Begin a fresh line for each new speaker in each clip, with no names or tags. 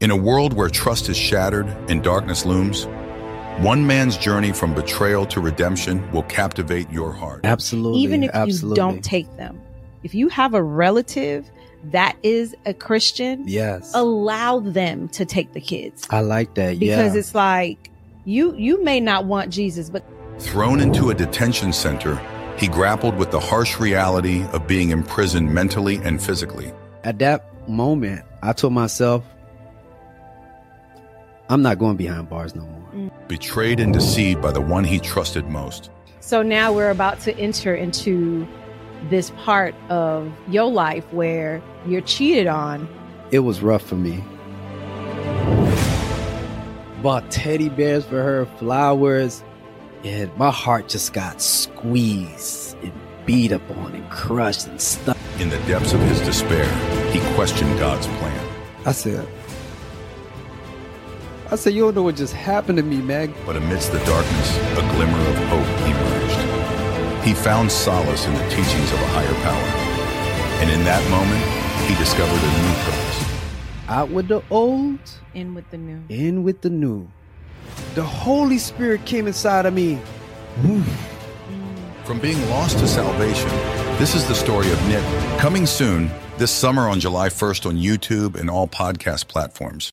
In a world where trust is shattered and darkness looms, one man's journey from betrayal to redemption will captivate your heart.
Absolutely.
Even if
absolutely.
you don't take them. If you have a relative that is a Christian,
Yes.
allow them to take the kids.
I like that.
Because
yeah.
it's like you you may not want Jesus, but
Thrown into a detention center, he grappled with the harsh reality of being imprisoned mentally and physically.
At that moment, I told myself, I'm not going behind bars no more. Mm.
Betrayed and deceived by the one he trusted most.
So now we're about to enter into this part of your life where you're cheated on.
It was rough for me. Bought teddy bears for her, flowers, and my heart just got squeezed and beat up on and crushed and stuck.
In the depths of his despair, he questioned God's plan.
I said, I said, you don't know what just happened to me, Meg.
But amidst the darkness, a glimmer of hope emerged. He found solace in the teachings of a higher power. And in that moment, he discovered a new purpose.
Out with the old,
In with the new.
in with the new. The Holy Spirit came inside of me.
From being lost to salvation, this is the story of Nick. Coming soon, this summer on July 1st on YouTube and all podcast platforms.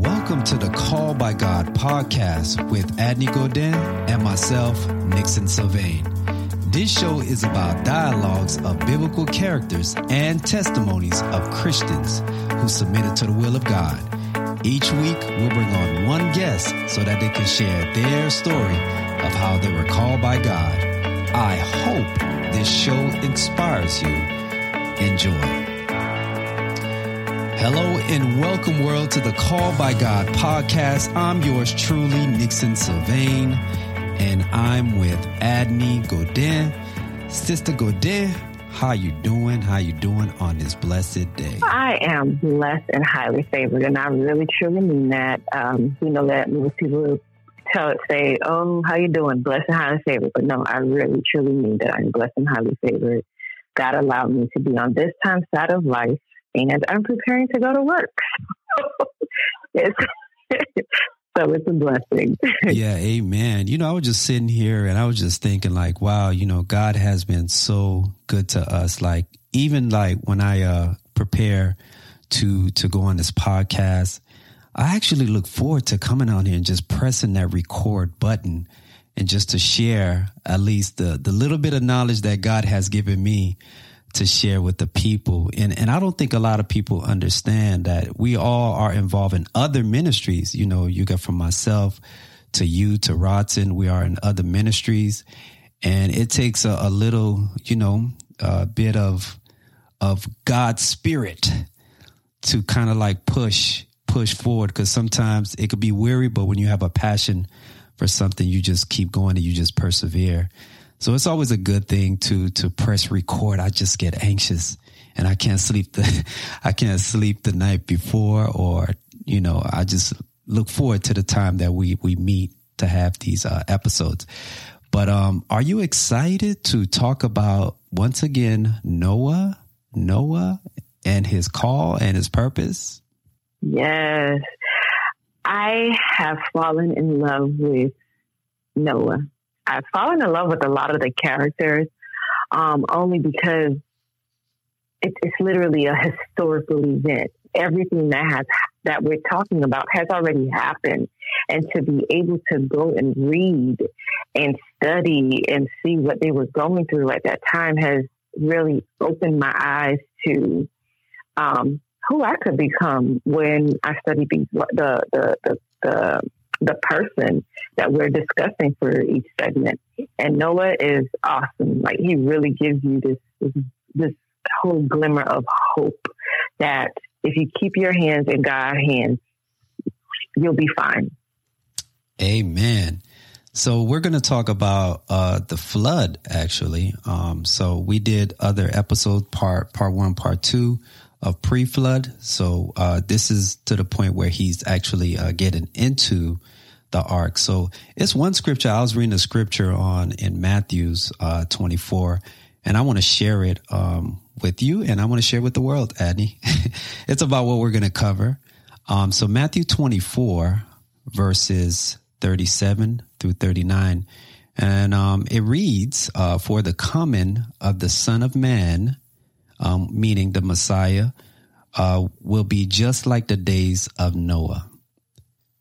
Welcome to the Call by God podcast with Adney Godin and myself, Nixon Sylvain. This show is about dialogues of biblical characters and testimonies of Christians who submitted to the will of God. Each week, we'll bring on one guest so that they can share their story of how they were called by God. I hope this show inspires you. Enjoy. Hello and welcome, world, to the Call by God podcast. I'm yours truly, Nixon Sylvain, and I'm with Adney Godin. Sister Godin, how you doing? How you doing on this blessed day?
I am blessed and highly favored, and I really truly mean that. Um, you know that most people tell it say, "Oh, how you doing? Blessed and highly favored," but no, I really truly mean that I'm blessed and highly favored. God allowed me to be on this time side of life, and I'm preparing to go to work. it's, so it's a blessing.
yeah, amen. You know, I was just sitting here and I was just thinking like, wow, you know, God has been so good to us. Like even like when I uh prepare to to go on this podcast, I actually look forward to coming on here and just pressing that record button and just to share at least the the little bit of knowledge that God has given me to share with the people. And and I don't think a lot of people understand that we all are involved in other ministries. You know, you got from myself to you to Rodson, we are in other ministries. And it takes a, a little, you know, a bit of of God's spirit to kind of like push push forward because sometimes it could be weary, but when you have a passion for something, you just keep going and you just persevere. So it's always a good thing to to press record. I just get anxious and I can't sleep the I can't sleep the night before or you know, I just look forward to the time that we we meet to have these uh, episodes. But um are you excited to talk about once again Noah, Noah and his call and his purpose?
Yes. I have fallen in love with Noah. I've fallen in love with a lot of the characters, um, only because it, it's literally a historical event. Everything that has that we're talking about has already happened, and to be able to go and read and study and see what they were going through at that time has really opened my eyes to um, who I could become when I study these the the the the, the person that we're discussing for each segment. And Noah is awesome. Like he really gives you this this, this whole glimmer of hope that if you keep your hands in God's hands, you'll be fine.
Amen. So we're going to talk about uh, the flood, actually. Um, so we did other episodes, part part one, part two of pre-flood. So uh, this is to the point where he's actually uh, getting into the ark. So it's one scripture. I was reading a scripture on in Matthew's uh, 24, and I want to share it um, with you, and I want to share with the world, Adney. it's about what we're going to cover. Um, so Matthew 24 verses 37 through 39. And um, it reads, uh, For the coming of the Son of Man, um, meaning the Messiah, uh, will be just like the days of Noah.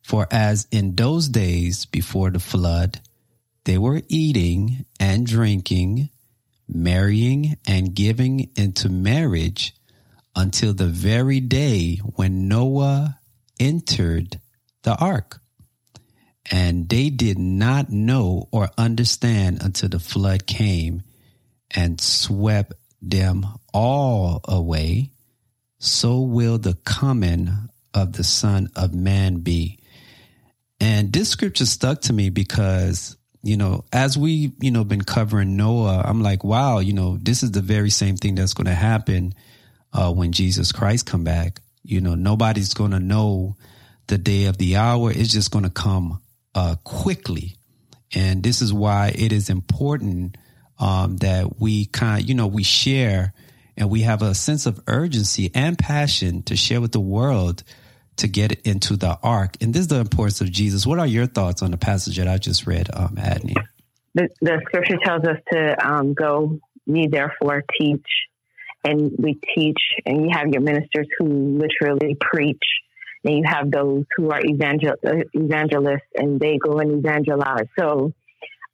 For as in those days before the flood, they were eating and drinking, marrying and giving into marriage until the very day when Noah entered the ark. And they did not know or understand until the flood came and swept them all away. So will the coming of the Son of Man be. And this scripture stuck to me because, you know, as we, you know, been covering Noah, I'm like, wow, you know, this is the very same thing that's going to happen uh, when Jesus Christ come back. You know, nobody's going to know the day of the hour. It's just going to come uh, quickly. And this is why it is important um, that we kind you know, we share and we have a sense of urgency and passion to share with the world to get into the ark. And this is the importance of Jesus. What are your thoughts on the passage that I just read, um, Adney?
The, the scripture tells us to um, go, ye therefore teach, and we teach, and you have your ministers who literally preach and you have those who are evangel- evangelists and they go and evangelize. So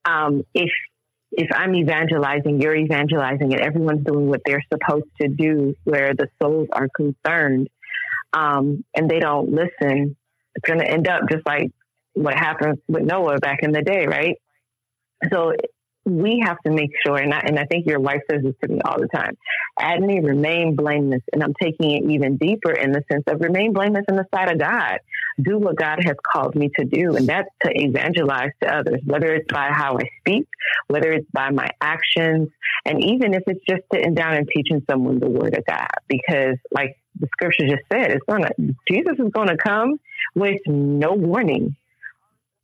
um, if if I'm evangelizing, you're evangelizing, and everyone's doing what they're supposed to do where the souls are concerned, um, and they don't listen, it's going to end up just like what happened with Noah back in the day, right? So we have to make sure, and I, and I think your wife says this to me all the time, Adney, remain blameless. And I'm taking it even deeper in the sense of remain blameless in the sight of God. Do what God has called me to do. And that's to evangelize to others, whether it's by how I speak, whether it's by my actions, and even if it's just sitting down and teaching someone the word of God. Because like the scripture just said, it's gonna Jesus is gonna come with no warning.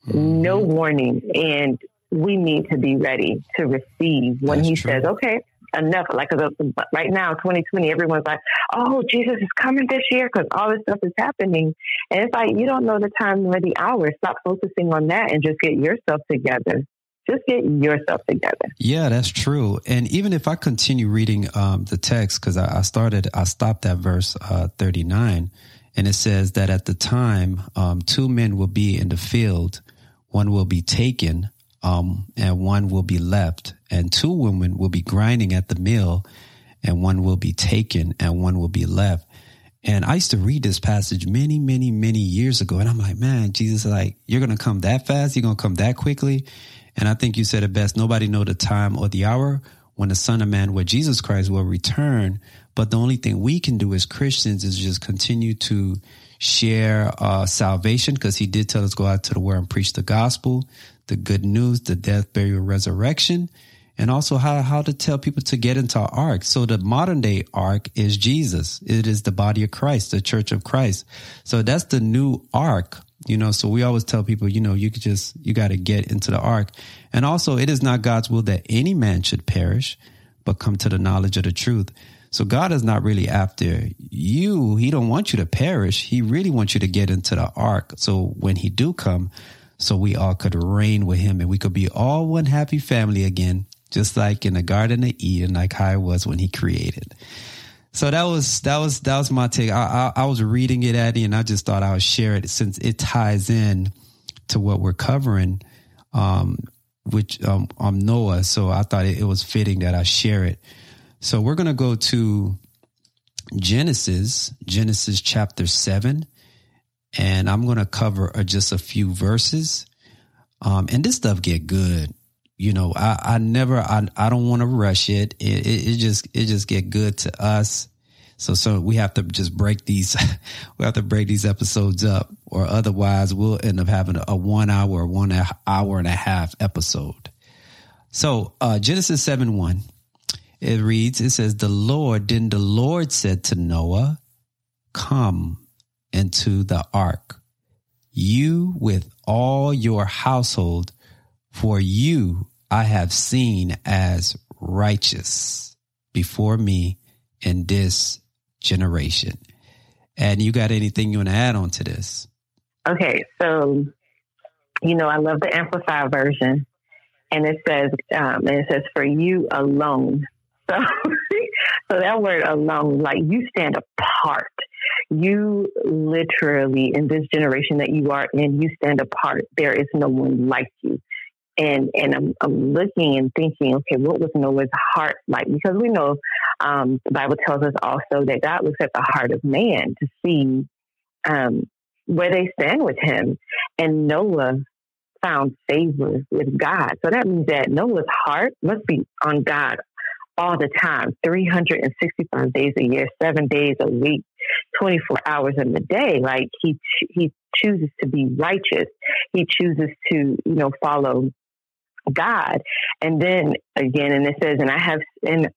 No mm-hmm. warning. And we need to be ready to receive when That's he true. says, okay, enough. Like right now, 2020, everyone's like, oh, Jesus is coming this year because all this stuff is happening. And it's like, you don't know the time or the hour. Stop focusing on that and just get yourself together. Just get yourself together.
Yeah, that's true. And even if I continue reading um, the text, because I, I, started, I stopped at verse uh, 39, and it says that at the time, um, two men will be in the field, one will be taken um, and one will be left, and two women will be grinding at the mill, and one will be taken, and one will be left. And I used to read this passage many, many, many years ago, and I'm like, man, Jesus, like, you're gonna come that fast? You're gonna come that quickly? And I think you said it best. Nobody know the time or the hour when the Son of Man, where Jesus Christ will return. But the only thing we can do as Christians is just continue to share uh, salvation because he did tell us go out to the world and preach the gospel the good news, the death, burial, resurrection, and also how, how to tell people to get into our ark. So the modern day ark is Jesus. It is the body of Christ, the church of Christ. So that's the new ark, you know, so we always tell people, you know, you could just, you got to get into the ark. And also it is not God's will that any man should perish, but come to the knowledge of the truth. So God is not really after you. He don't want you to perish. He really wants you to get into the ark. So when he do come, so we all could reign with him and we could be all one happy family again, just like in the Garden of Eden, like how it was when he created. So that was that was that was my take. I, I, I was reading it, Eddie, and I just thought I would share it since it ties in to what we're covering, um, which um, um Noah. So I thought it, it was fitting that I share it. So we're gonna go to Genesis, Genesis chapter seven, and I'm going to cover uh, just a few verses. Um, and this stuff get good. You know, I, I never, I, I don't want to rush it. It, it. it just, it just get good to us. So, so we have to just break these, we have to break these episodes up or otherwise we'll end up having a, one hour, one hour and a half episode. So, uh, Genesis 7 1, it reads, it says, the Lord, then the Lord said to Noah, come into the ark, you with all your household, for you I have seen as righteous before me in this generation. And you got anything you want to add on to this?
Okay, so you know I love the amplified version, and it says um, and it says for you alone. So so that word alone, like you stand apart. You literally in this generation that you are in, you stand apart. There is no one like you and and I'm, I'm looking and thinking, okay, what was Noah's heart like? Because we know um, the Bible tells us also that God looks at the heart of man to see um, where they stand with Him, and Noah found favor with God. So that means that Noah's heart must be on God all the time 365 days a year, seven days a week, 24 hours in the day. Like he, he chooses to be righteous. He chooses to, you know, follow God. And then again, and it says, and I have, and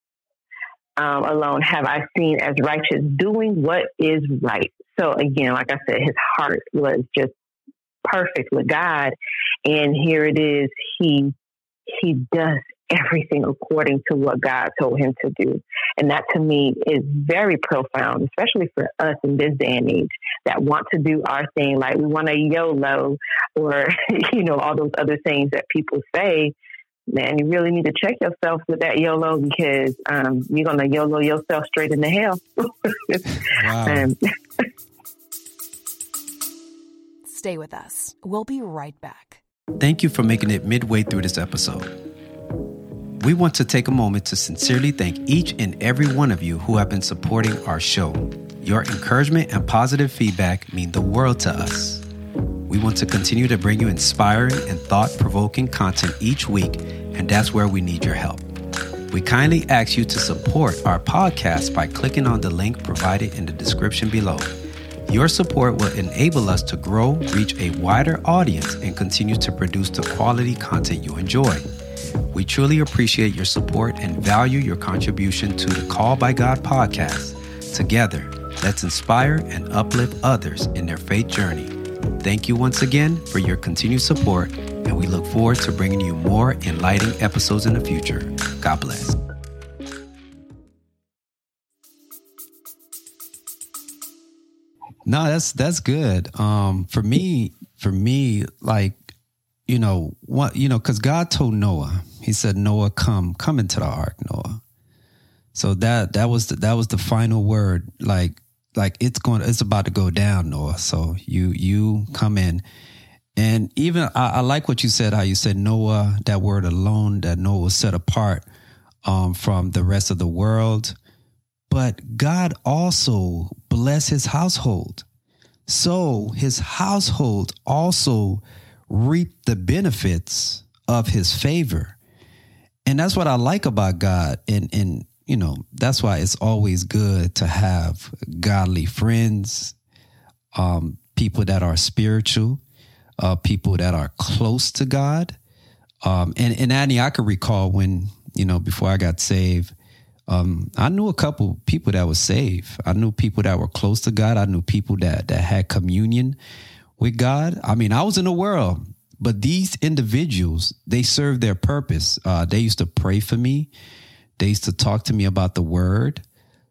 um, alone have I seen as righteous doing what is right. So again, like I said, his heart was just perfect with God. And here it is. He, he does everything according to what God told him to do. And that to me is very profound, especially for us in this day and age that want to do our thing. Like we want to YOLO or, you know, all those other things that people say. Man, you really need to check yourself with that YOLO because um, you're going to YOLO yourself straight into hell. wow. Um,
Stay with us. We'll be right back.
Thank you for making it midway through this episode. We want to take a moment to sincerely thank each and every one of you who have been supporting our show. Your encouragement and positive feedback mean the world to us. We want to continue to bring you inspiring and thought provoking content each week, and that's where we need your help. We kindly ask you to support our podcast by clicking on the link provided in the description below. Your support will enable us to grow, reach a wider audience, and continue to produce the quality content you enjoy. We truly appreciate your support and value your contribution to the Call by God podcast. Together, let's inspire and uplift others in their faith journey. Thank you once again for your continued support, and we look forward to bringing you more enlightening episodes in the future. God bless. No, that's that's good. Um, for me, for me, like you know what you know because god told noah he said noah come come into the ark noah. So that that was the, that was the final word like like it's going it's about to go down noah. So you you come in. And even I, I like what you said how you said noah that word alone that noah was set apart um, from the rest of the world. But god also blessed his household. So his household also reap the benefits of his favor. And that's what I like about God. And, and, you know, that's why it's always good to have godly friends, um, people that are spiritual, uh, people that are close to God. Um, and, and Annie, I could recall when, you know, before I got saved, um, I knew a couple people that were saved. I knew people that were close to God. I knew people that, that had communion with God. I mean, I was in the world, but these individuals, they served their purpose. Uh, they used to pray for me. They used to talk to me about the word.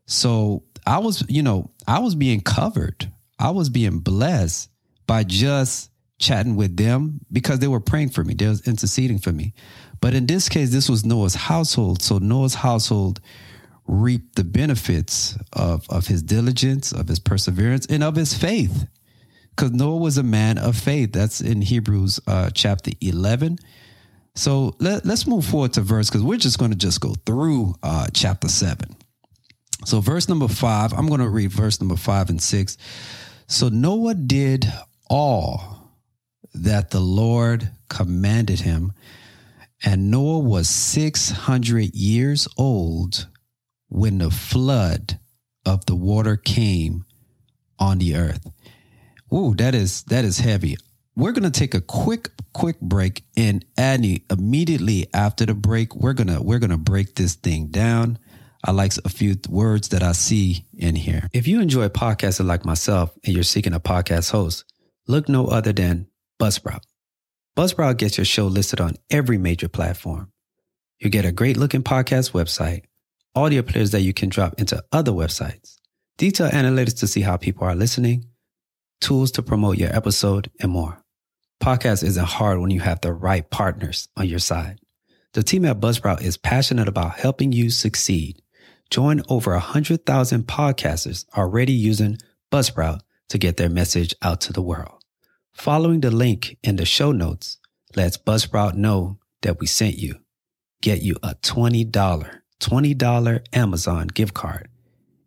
So I was, you know, I was being covered. I was being blessed by just chatting with them because they were praying for me. They was interceding for me. But in this case, this was Noah's household. So Noah's household reaped the benefits of, of his diligence, of his perseverance, and of his faith because Noah was a man of faith. That's in Hebrews uh, chapter 11. So let, us move forward to verse because we're just going to just go through uh, chapter 7. So, verse number 5, I'm going to read verse number 5 and 6. So, Noah did all that the Lord commanded him, and Noah was 600 years old when the flood of the water came on the earth. Ooh, that is that is heavy. We're gonna take a quick quick break, and Annie, immediately after the break, we're gonna we're gonna break this thing down. I like a few words that I see in here. If you enjoy podcasting like myself and you're seeking a podcast host, look no other than Buzzsprout. Buzzsprout gets your show listed on every major platform. You get a great looking podcast website, audio players that you can drop into other websites detailed analytics to see how people are listening, tools to promote your episode, and more. Podcast isn't hard when you have the right partners on your side. The team at Buzzsprout is passionate about helping you succeed. Join over 100,000 podcasters already using Buzzsprout to get their message out to the world. Following the link in the show notes lets Buzzsprout know that we sent you. Get you a $20, $20 Amazon gift card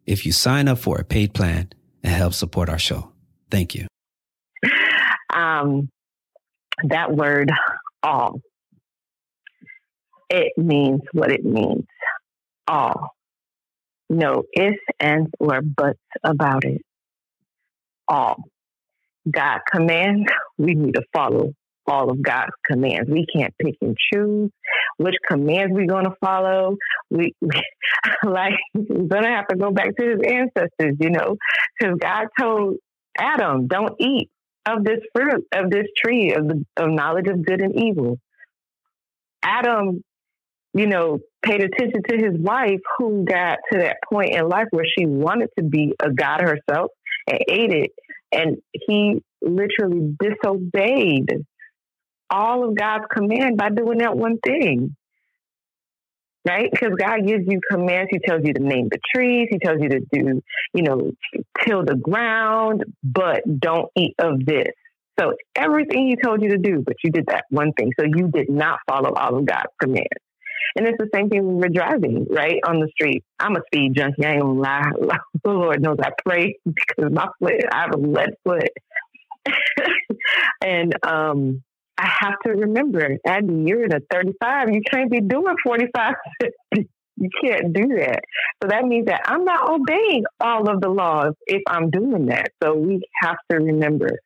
if you sign up for a paid plan and help support our show. Thank you.
Um, that word, all, it means what it means. All. No ifs, ands, or buts about it. All. God commands, we need to follow all of God's commands. We can't pick and choose which commands we're going to follow. We, we like we're going to have to go back to his ancestors, you know, because God told Adam, "Don't eat of this fruit of this tree of the of knowledge of good and evil." Adam, you know, paid attention to his wife, who got to that point in life where she wanted to be a god herself and ate it, and he literally disobeyed all of God's command by doing that one thing. Right? Because God gives you commands. He tells you to name the trees. He tells you to do, you know, till the ground, but don't eat of this. So everything he told you to do, but you did that one thing. So you did not follow all of God's commands. And it's the same thing when we're driving, right, on the street. I'm a speed junkie. I ain't gonna lie. The Lord knows I pray because my foot, I have a lead foot. and um, I have to remember, Abby, you're in a 35. You can't be doing 45. You can't do that. So that means that I'm not obeying all of the laws if I'm doing that. So we have to remember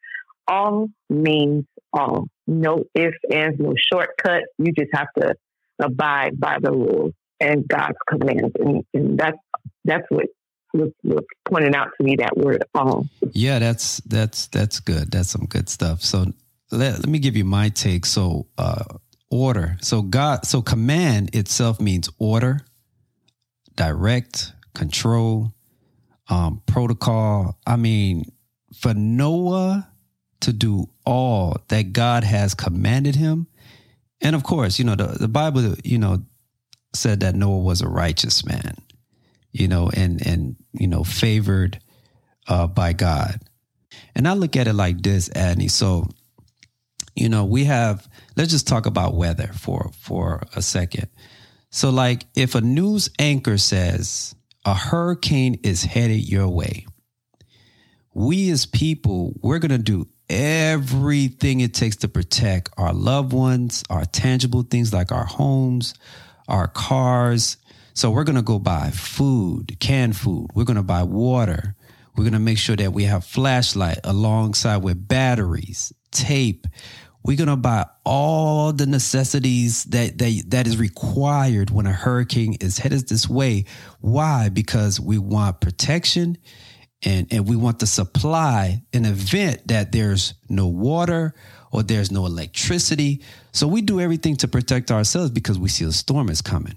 all means all. No ifs, ands, no shortcut. You just have to abide by the rules and God's commands. And, and that's, that's what was, pointed out to me that word all.
Yeah, that's that's that's good. That's some good stuff. So let, let me give you my take. So, uh, order. So, God, so command itself means order, direct, control, um, protocol. I mean, for Noah to do all that God has commanded him. And of course, you know, the, the Bible, you know, said that Noah was a righteous man, you know, and, and, you know, favored uh, by God. And I look at it like this, Adney. So you know, we have let's just talk about weather for for a second. So like if a news anchor says a hurricane is headed your way, we as people, we're going to do everything it takes to protect our loved ones, our tangible things like our homes, our cars. So we're going to go buy food, canned food. We're going to buy water. We're going to make sure that we have flashlight alongside with batteries, tape. We're going to buy all the necessities that, that that is required when a hurricane is headed this way. Why? Because we want protection and, and we want to supply an event that there's no water or there's no electricity. So we do everything to protect ourselves because we see a storm is coming.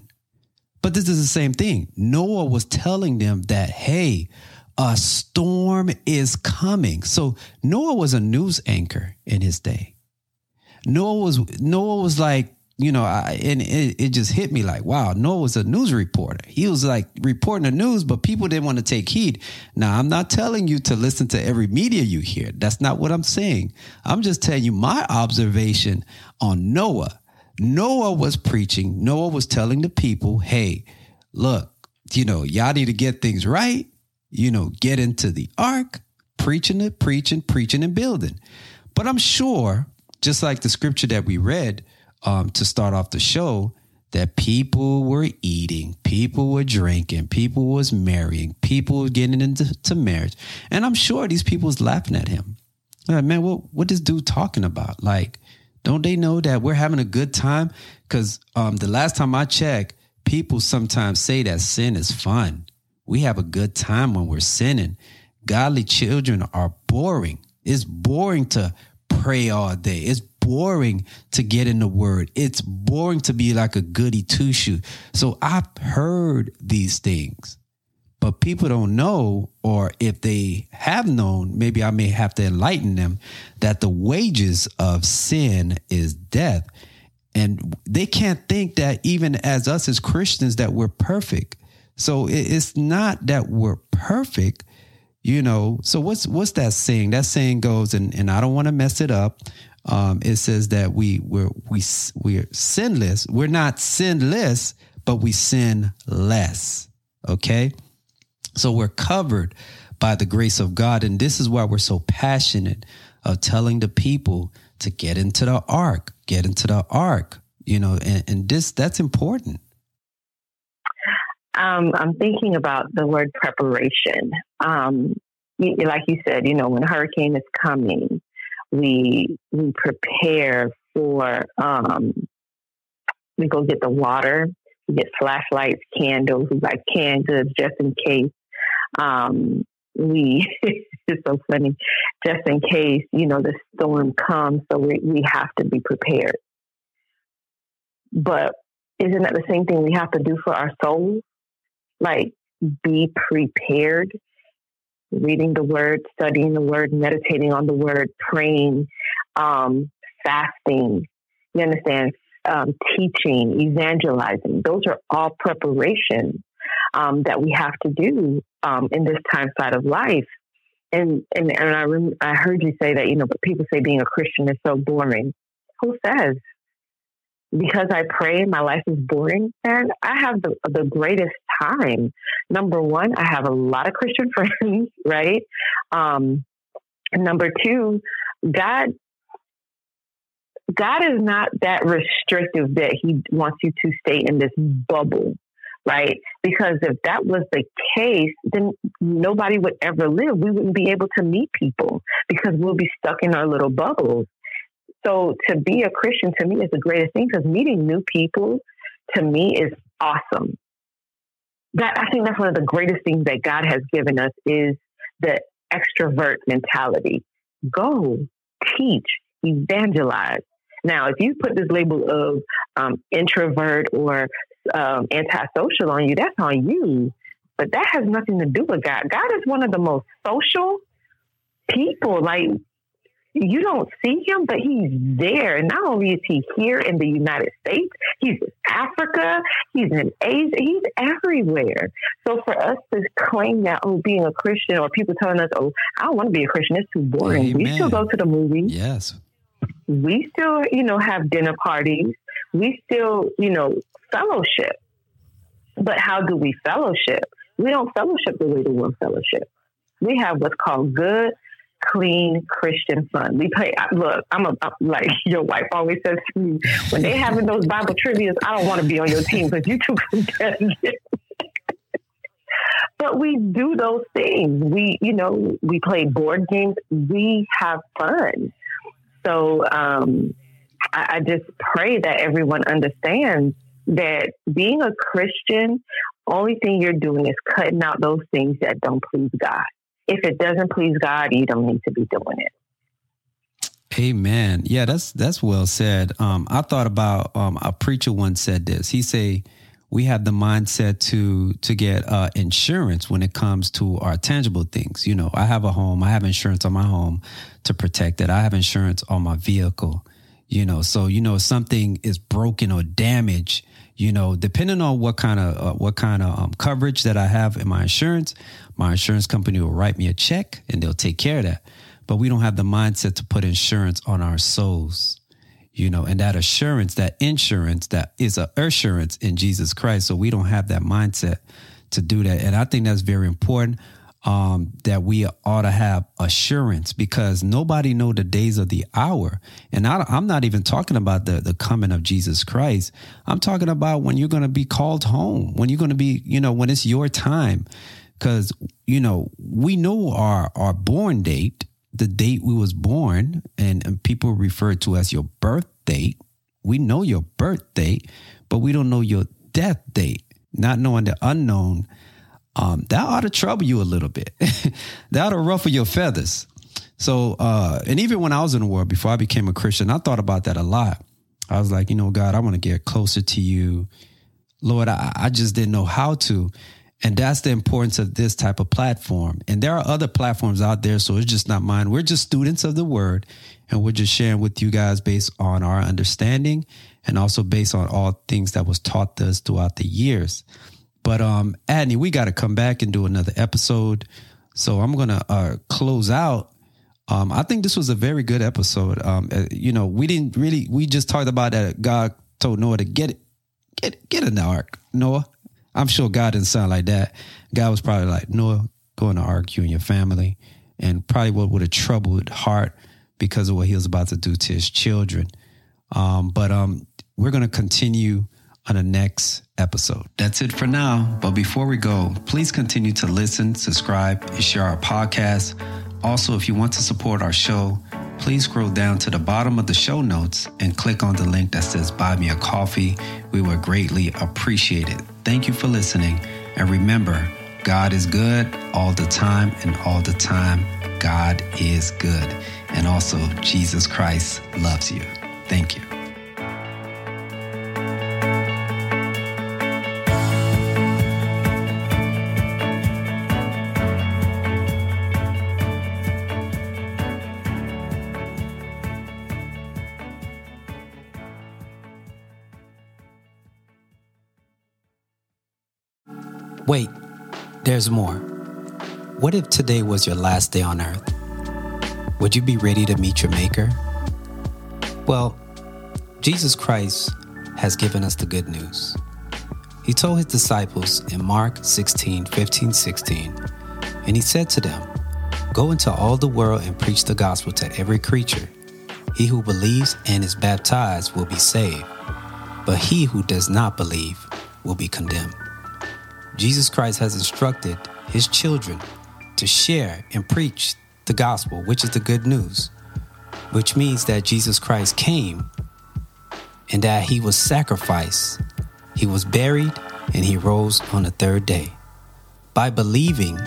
But this is the same thing. Noah was telling them that, hey, a storm is coming. So Noah was a news anchor in his day. Noah was Noah was like, you know, I, and it, it just hit me like, wow, Noah was a news reporter. He was like reporting the news, but people didn't want to take heed. Now, I'm not telling you to listen to every media you hear. That's not what I'm saying. I'm just telling you my observation on Noah. Noah was preaching. Noah was telling the people, hey, look, you know, y'all need to get things right. You know, get into the ark, preaching it, preaching, preaching, and building. But I'm sure just like the scripture that we read um, to start off the show, that people were eating, people were drinking, people was marrying, people were getting into marriage. And I'm sure these people was laughing at him. Like, man, what what this dude talking about? Like, don't they know that we're having a good time? Because um, the last time I checked, people sometimes say that sin is fun. We have a good time when we're sinning. Godly children are boring. It's boring to pray all day. It's boring to get in the word. It's boring to be like a goody two shoe. So I've heard these things. But people don't know, or if they have known, maybe I may have to enlighten them that the wages of sin is death. And they can't think that even as us as Christians that we're perfect. So it's not that we're perfect, you know. So what's what's that saying? That saying goes, and, and I don't want to mess it up. Um, it says that we we're we we're sinless. We're not sinless, but we sin less. Okay, so we're covered by the grace of God, and this is why we're so passionate of telling the people to get into the ark, get into the ark. You know, and, and this that's important.
Um, I'm thinking about the word preparation. Um, like you said, you know, when a hurricane is coming, we we prepare for. Um, we go get the water. We get flashlights, candles. We buy canned goods just in case. Um, we it's so funny, just in case you know the storm comes. So we we have to be prepared. But isn't that the same thing we have to do for our souls? Like be prepared, reading the word, studying the word, meditating on the word, praying, um, fasting. You understand? Um, teaching, evangelizing. Those are all preparations um, that we have to do um, in this time side of life. And and and I rem- I heard you say that you know, people say being a Christian is so boring. Who says? Because I pray, my life is boring, and I have the, the greatest time. Number one, I have a lot of Christian friends, right? Um, number two, God, God is not that restrictive that He wants you to stay in this bubble, right? Because if that was the case, then nobody would ever live. We wouldn't be able to meet people because we'll be stuck in our little bubbles. So to be a Christian to me is the greatest thing because meeting new people to me is awesome. That I think that's one of the greatest things that God has given us is the extrovert mentality. Go, teach, evangelize. Now, if you put this label of um, introvert or um, antisocial on you, that's on you. But that has nothing to do with God. God is one of the most social people. Like you don't see him, but he's there. Not only is he here in the United States, he's in Africa, he's in Asia, he's everywhere. So for us to claim that, oh, being a Christian, or people telling us, oh, I don't want to be a Christian, it's too boring. Amen. We still go to the movies.
Yes.
We still, you know, have dinner parties. We still, you know, fellowship. But how do we fellowship? We don't fellowship the way the world fellowship. We have what's called good clean Christian fun. We play. Look, I'm a like your wife always says to me when they having those Bible trivia's. I don't want to be on your team because you too competitive. but we do those things. We, you know, we play board games. We have fun. So um, I, I just pray that everyone understands that being a Christian, only thing you're doing is cutting out those things that don't please God if it doesn't please God, you don't need to be doing it.
Amen. Yeah, that's that's well said. Um, I thought about um, a preacher once said this. He say we have the mindset to to get uh, insurance when it comes to our tangible things. You know, I have a home. I have insurance on my home to protect it. I have insurance on my vehicle. You know, so you know if something is broken or damaged you know, depending on what kind of uh, what kind of um, coverage that I have in my insurance, my insurance company will write me a check and they'll take care of that. But we don't have the mindset to put insurance on our souls, you know, and that assurance, that insurance, that is a assurance in Jesus Christ. So we don't have that mindset to do that, and I think that's very important um, that we ought to have assurance because nobody know the days of the hour. And I, am not even talking about the, the coming of Jesus Christ. I'm talking about when you're going to be called home, when you're going to be, you know, when it's your time. Because, you know, we know our, our born date, the date we was born, and, and people refer to as your birth date. We know your birth date, but we don't know your death date. Not knowing the unknown um, that ought to trouble you a little bit. that ought to ruffle your feathers. So, uh, and even when I was in the world before I became a Christian, I thought about that a lot. I was like, you know, God, I want to get closer to you. Lord, I, I just didn't know how to. And that's the importance of this type of platform. And there are other platforms out there, so it's just not mine. We're just students of the word, and we're just sharing with you guys based on our understanding and also based on all things that was taught to us throughout the years. But um, Adney, we got to come back and do another episode. So I'm gonna uh, close out. Um, I think this was a very good episode. Um, uh, you know, we didn't really. We just talked about that. God told Noah to get it, get get in the ark, Noah. I'm sure God didn't sound like that. God was probably like, Noah, go in the ark, you and your family, and probably what with a troubled heart because of what he was about to do to his children. Um, but um, we're to continue on the next episode. That's it for now. But before we go, please continue to listen, subscribe, and share our podcast. Also, if you want to support our show, please scroll down to the bottom of the show notes and click on the link that says Buy Me a Coffee. We would greatly appreciate it. Thank you for listening. And remember, God is good all the time, and all the time, God is good. And also, Jesus Christ loves you. Thank you. There's more. What if today was your last day on earth? Would you be ready to meet your Maker? Well, Jesus Christ has given us the good news. He told his disciples in Mark 16, 15, 16, and he said to them, Go into all the world and preach the gospel to every creature. He who believes and is baptized will be saved, but he who does not believe will be condemned. Jesus Christ has instructed his children to share and preach the gospel, which is the good news, which means that Jesus Christ came and that he was sacrificed, he was buried, and he rose on the third day. By believing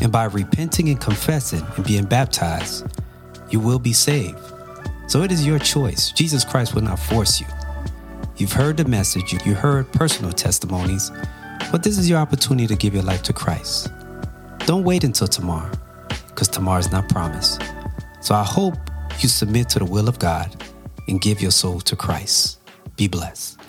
and by repenting and confessing and being baptized, you will be saved. So it is your choice. Jesus Christ will not force you. You've heard the message, you heard personal testimonies but this is your opportunity to give your life to Christ. Don't wait until tomorrow, because tomorrow is not promised. So I hope you submit to the will of God and give your soul to Christ. Be blessed.